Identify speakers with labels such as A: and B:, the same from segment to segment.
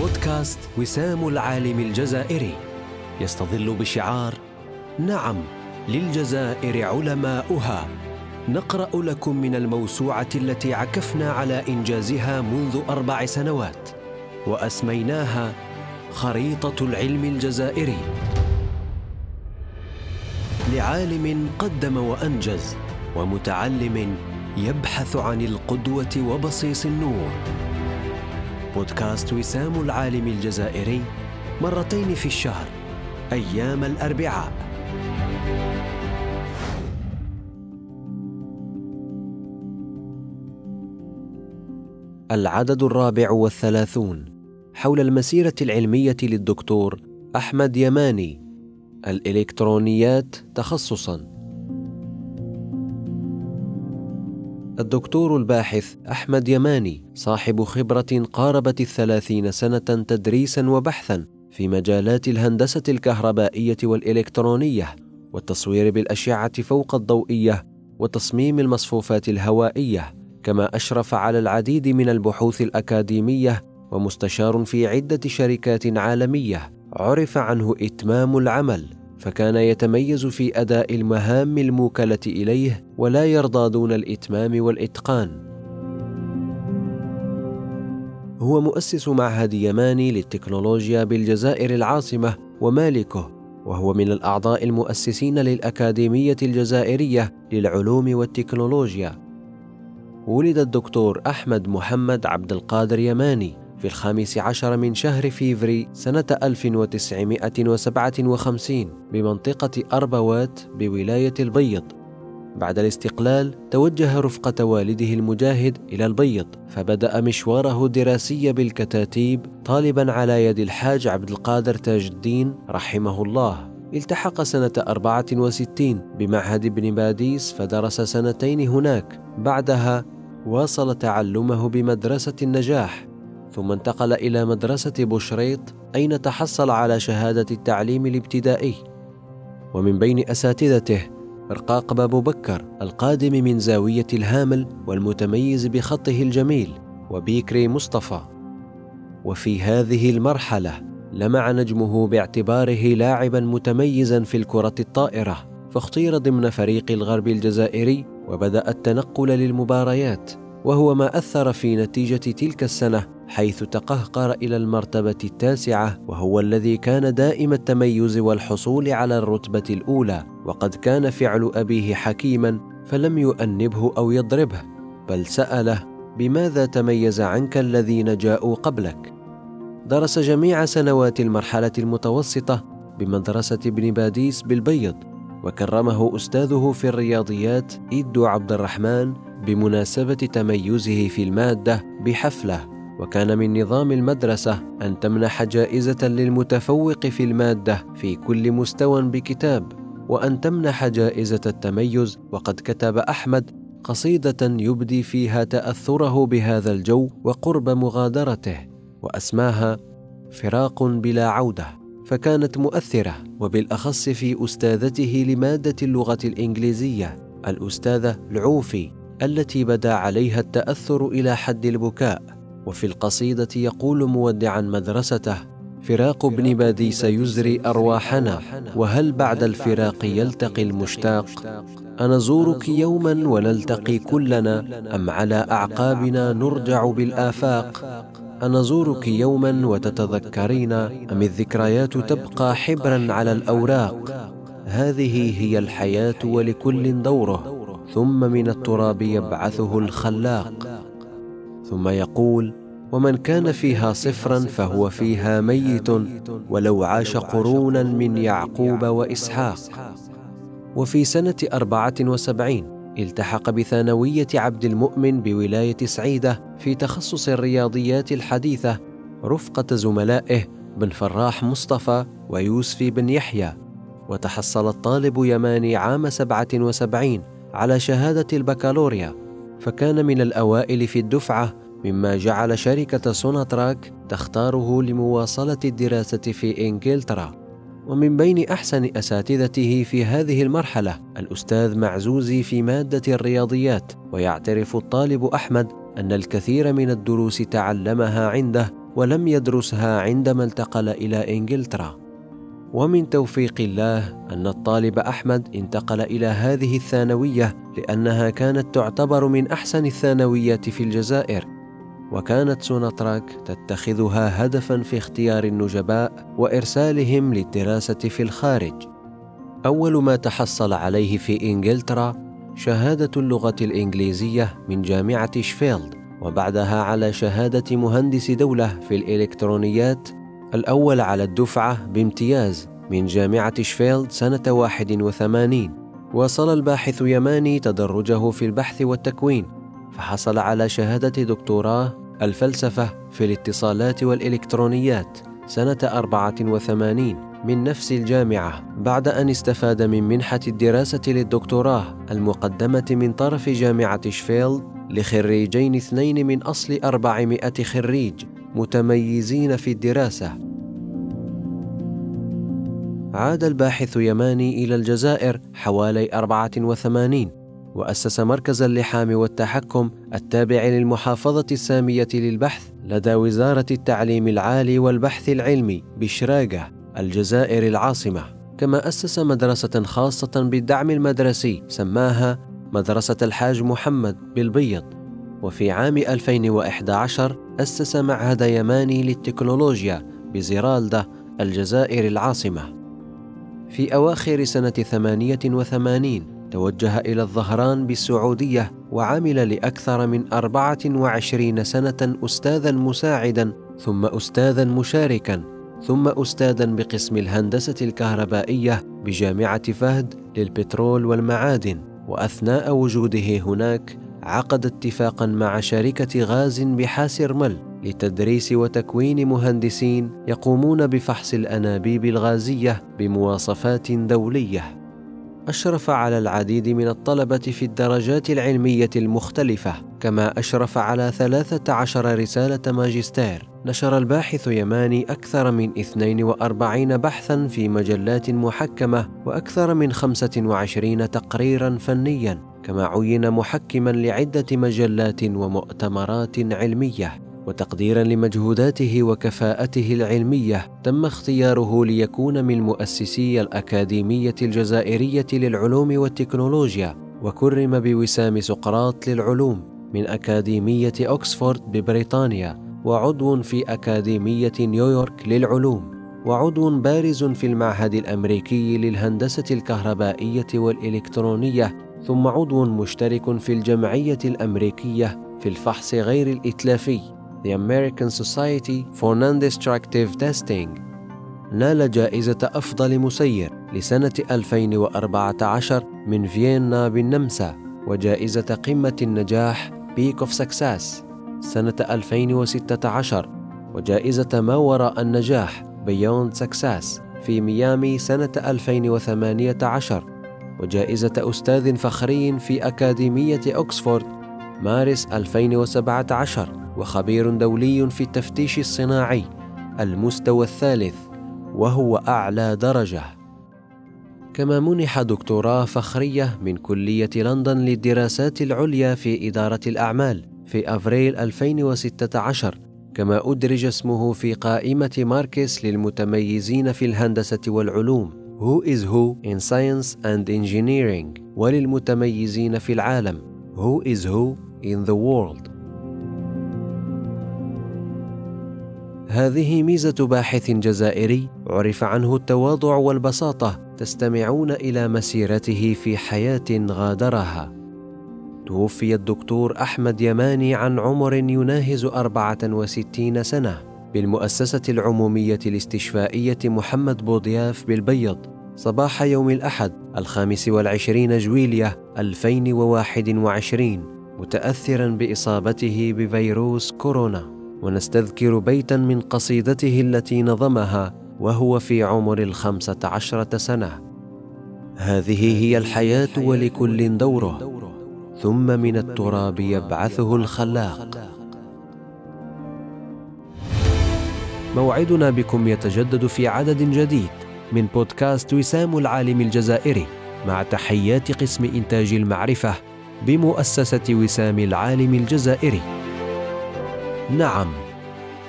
A: بودكاست وسام العالم الجزائري. يستظل بشعار نعم للجزائر علماؤها. نقرأ لكم من الموسوعة التي عكفنا على إنجازها منذ أربع سنوات. وأسميناها خريطة العلم الجزائري. لعالم قدم وأنجز ومتعلم يبحث عن القدوة وبصيص النور. بودكاست وسام العالم الجزائري مرتين في الشهر أيام الأربعاء. العدد الرابع والثلاثون حول المسيرة العلمية للدكتور أحمد يماني. الإلكترونيات تخصصا. الدكتور الباحث أحمد يماني صاحب خبرة قاربت الثلاثين سنة تدريسا وبحثا في مجالات الهندسة الكهربائية والإلكترونية والتصوير بالأشعة فوق الضوئية وتصميم المصفوفات الهوائية كما أشرف على العديد من البحوث الأكاديمية ومستشار في عدة شركات عالمية عرف عنه إتمام العمل. فكان يتميز في أداء المهام الموكلة إليه ولا يرضى دون الإتمام والإتقان. هو مؤسس معهد يماني للتكنولوجيا بالجزائر العاصمة ومالكه وهو من الأعضاء المؤسسين للأكاديمية الجزائرية للعلوم والتكنولوجيا. ولد الدكتور أحمد محمد عبد القادر يماني. في الخامس عشر من شهر فيفري سنة 1957 بمنطقة أربوات بولاية البيض. بعد الاستقلال توجه رفقة والده المجاهد إلى البيض فبدأ مشواره الدراسي بالكتاتيب طالبا على يد الحاج عبد القادر تاج الدين رحمه الله. التحق سنة 64 بمعهد ابن باديس فدرس سنتين هناك. بعدها واصل تعلمه بمدرسة النجاح. ثم انتقل إلى مدرسة بوشريط أين تحصل على شهادة التعليم الابتدائي. ومن بين أساتذته رقاق بابو بكر القادم من زاوية الهامل والمتميز بخطه الجميل وبيكري مصطفى. وفي هذه المرحلة لمع نجمه باعتباره لاعبا متميزا في الكرة الطائرة فاختير ضمن فريق الغرب الجزائري وبدأ التنقل للمباريات وهو ما أثر في نتيجة تلك السنة حيث تقهقر إلى المرتبة التاسعة وهو الذي كان دائم التميز والحصول على الرتبة الأولى وقد كان فعل أبيه حكيما فلم يؤنبه أو يضربه بل سأله بماذا تميز عنك الذين جاءوا قبلك؟ درس جميع سنوات المرحلة المتوسطة بمدرسة ابن باديس بالبيض وكرمه أستاذه في الرياضيات إيدو عبد الرحمن بمناسبة تميزه في المادة بحفلة. وكان من نظام المدرسة أن تمنح جائزة للمتفوق في المادة في كل مستوى بكتاب وأن تمنح جائزة التميز وقد كتب أحمد قصيدة يبدي فيها تأثره بهذا الجو وقرب مغادرته وأسماها فراق بلا عودة فكانت مؤثرة وبالأخص في أستاذته لمادة اللغة الإنجليزية الأستاذة العوفي التي بدا عليها التأثر إلى حد البكاء. وفي القصيدة يقول مودعا مدرسته فراق ابن باديس يزري أرواحنا وهل بعد الفراق يلتقي المشتاق؟ أنزورك يوما ونلتقي كلنا أم على أعقابنا نرجع بالآفاق؟ أنزورك يوما وتتذكرين أم الذكريات تبقى حبرا على الأوراق؟ هذه هي الحياة ولكل دوره ثم من التراب يبعثه الخلاق. ثم يقول ومن كان فيها صفرا فهو فيها ميت ولو عاش قرونا من يعقوب وإسحاق. وفي سنة أربعة وسبعين التحق بثانوية عبد المؤمن بولاية سعيدة في تخصص الرياضيات الحديثة رفقة زملائه بن فراح مصطفى ويوسف بن يحيى. وتحصل الطالب يماني عام سبعة وسبعين على شهادة البكالوريا فكان من الأوائل في الدفعة مما جعل شركة سوناتراك تختاره لمواصلة الدراسة في إنجلترا. ومن بين أحسن أساتذته في هذه المرحلة الأستاذ معزوزي في مادة الرياضيات ويعترف الطالب أحمد أن الكثير من الدروس تعلمها عنده ولم يدرسها عندما انتقل إلى إنجلترا. ومن توفيق الله أن الطالب أحمد انتقل إلى هذه الثانوية لأنها كانت تعتبر من أحسن الثانويات في الجزائر. وكانت سوناتراك تتخذها هدفا في اختيار النجباء وإرسالهم للدراسة في الخارج. أول ما تحصل عليه في إنجلترا شهادة اللغة الإنجليزية من جامعة شفيلد وبعدها على شهادة مهندس دولة في الإلكترونيات الأول على الدفعة بامتياز من جامعة شفيلد سنة 81 واصل الباحث يماني تدرجه في البحث والتكوين. فحصل على شهادة دكتوراه الفلسفة في الاتصالات والإلكترونيات سنة 84 من نفس الجامعة بعد أن استفاد من منحة الدراسة للدكتوراه المقدمة من طرف جامعة شفيلد لخريجين اثنين من أصل 400 خريج متميزين في الدراسة. عاد الباحث يماني إلى الجزائر حوالي 84 وأسس مركز اللحام والتحكم التابع للمحافظة السامية للبحث لدى وزارة التعليم العالي والبحث العلمي بشراقة الجزائر العاصمة. كما أسس مدرسة خاصة بالدعم المدرسي سماها مدرسة الحاج محمد بالبيض. وفي عام 2011 أسس معهد يماني للتكنولوجيا بزرالدة الجزائر العاصمة. في أواخر سنة 88 توجه إلى الظهران بالسعودية وعمل لأكثر من 24 سنة أستاذا مساعدا ثم أستاذا مشاركا ثم أستاذا بقسم الهندسة الكهربائية بجامعة فهد للبترول والمعادن وأثناء وجوده هناك عقد اتفاقا مع شركة غاز بحاسرمل لتدريس وتكوين مهندسين يقومون بفحص الأنابيب الغازية بمواصفات دولية. أشرف على العديد من الطلبة في الدرجات العلمية المختلفة، كما أشرف على 13 رسالة ماجستير. نشر الباحث يماني أكثر من 42 بحثا في مجلات محكمة وأكثر من 25 تقريرا فنيا كما عين محكما لعدة مجلات ومؤتمرات علمية وتقديرا لمجهوداته وكفاءته العلمية تم اختياره ليكون من مؤسسي الأكاديمية الجزائرية للعلوم والتكنولوجيا وكرم بوسام سقراط للعلوم من أكاديمية اوكسفورد ببريطانيا وعضو في أكاديمية نيويورك للعلوم وعضو بارز في المعهد الأمريكي للهندسة الكهربائية والإلكترونية ثم عضو مشترك في الجمعية الأمريكية في الفحص غير الإتلافي. The American Society for Non-Destructive Testing. نال جائزة أفضل مسير لسنة 2014 من فيينا بالنمسا وجائزة قمة النجاح Peak of Success سنة 2016 وجائزة ما وراء النجاح Beyond Success في ميامي سنة 2018 وجائزة أستاذ فخري في أكاديمية أكسفورد مارس 2017 وخبير دولي في التفتيش الصناعي المستوى الثالث وهو أعلى درجة. كما منح دكتوراه فخرية من كلية لندن للدراسات العليا في إدارة الأعمال في أفريل 2016 كما أدرج اسمه في قائمة ماركس للمتميزين في الهندسة والعلوم. Who is Who in Science and Engineering? وللمتميزين في العالم. Who is Who in the World? هذه ميزة باحث جزائري عرف عنه التواضع والبساطة تستمعون إلى مسيرته في حياة غادرها. توفي الدكتور أحمد يماني عن عمر يناهز 64 سنة بالمؤسسة العمومية الاستشفائية محمد بوضياف بالبيض صباح يوم الأحد الخامس والعشرين جويلية 2021 متأثرا بإصابته بفيروس كورونا. ونستذكر بيتا من قصيدته التي نظمها وهو في عمر الخمسة عشرة سنة. هذه هي الحياة ولكل دوره. ثم من التراب يبعثه الخلاق. موعدنا بكم يتجدد في عدد جديد من بودكاست وسام العالم الجزائري مع تحيات قسم إنتاج المعرفة بمؤسسة وسام العالم الجزائري. نعم،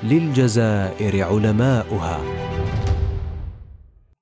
A: للجزائر علماؤها.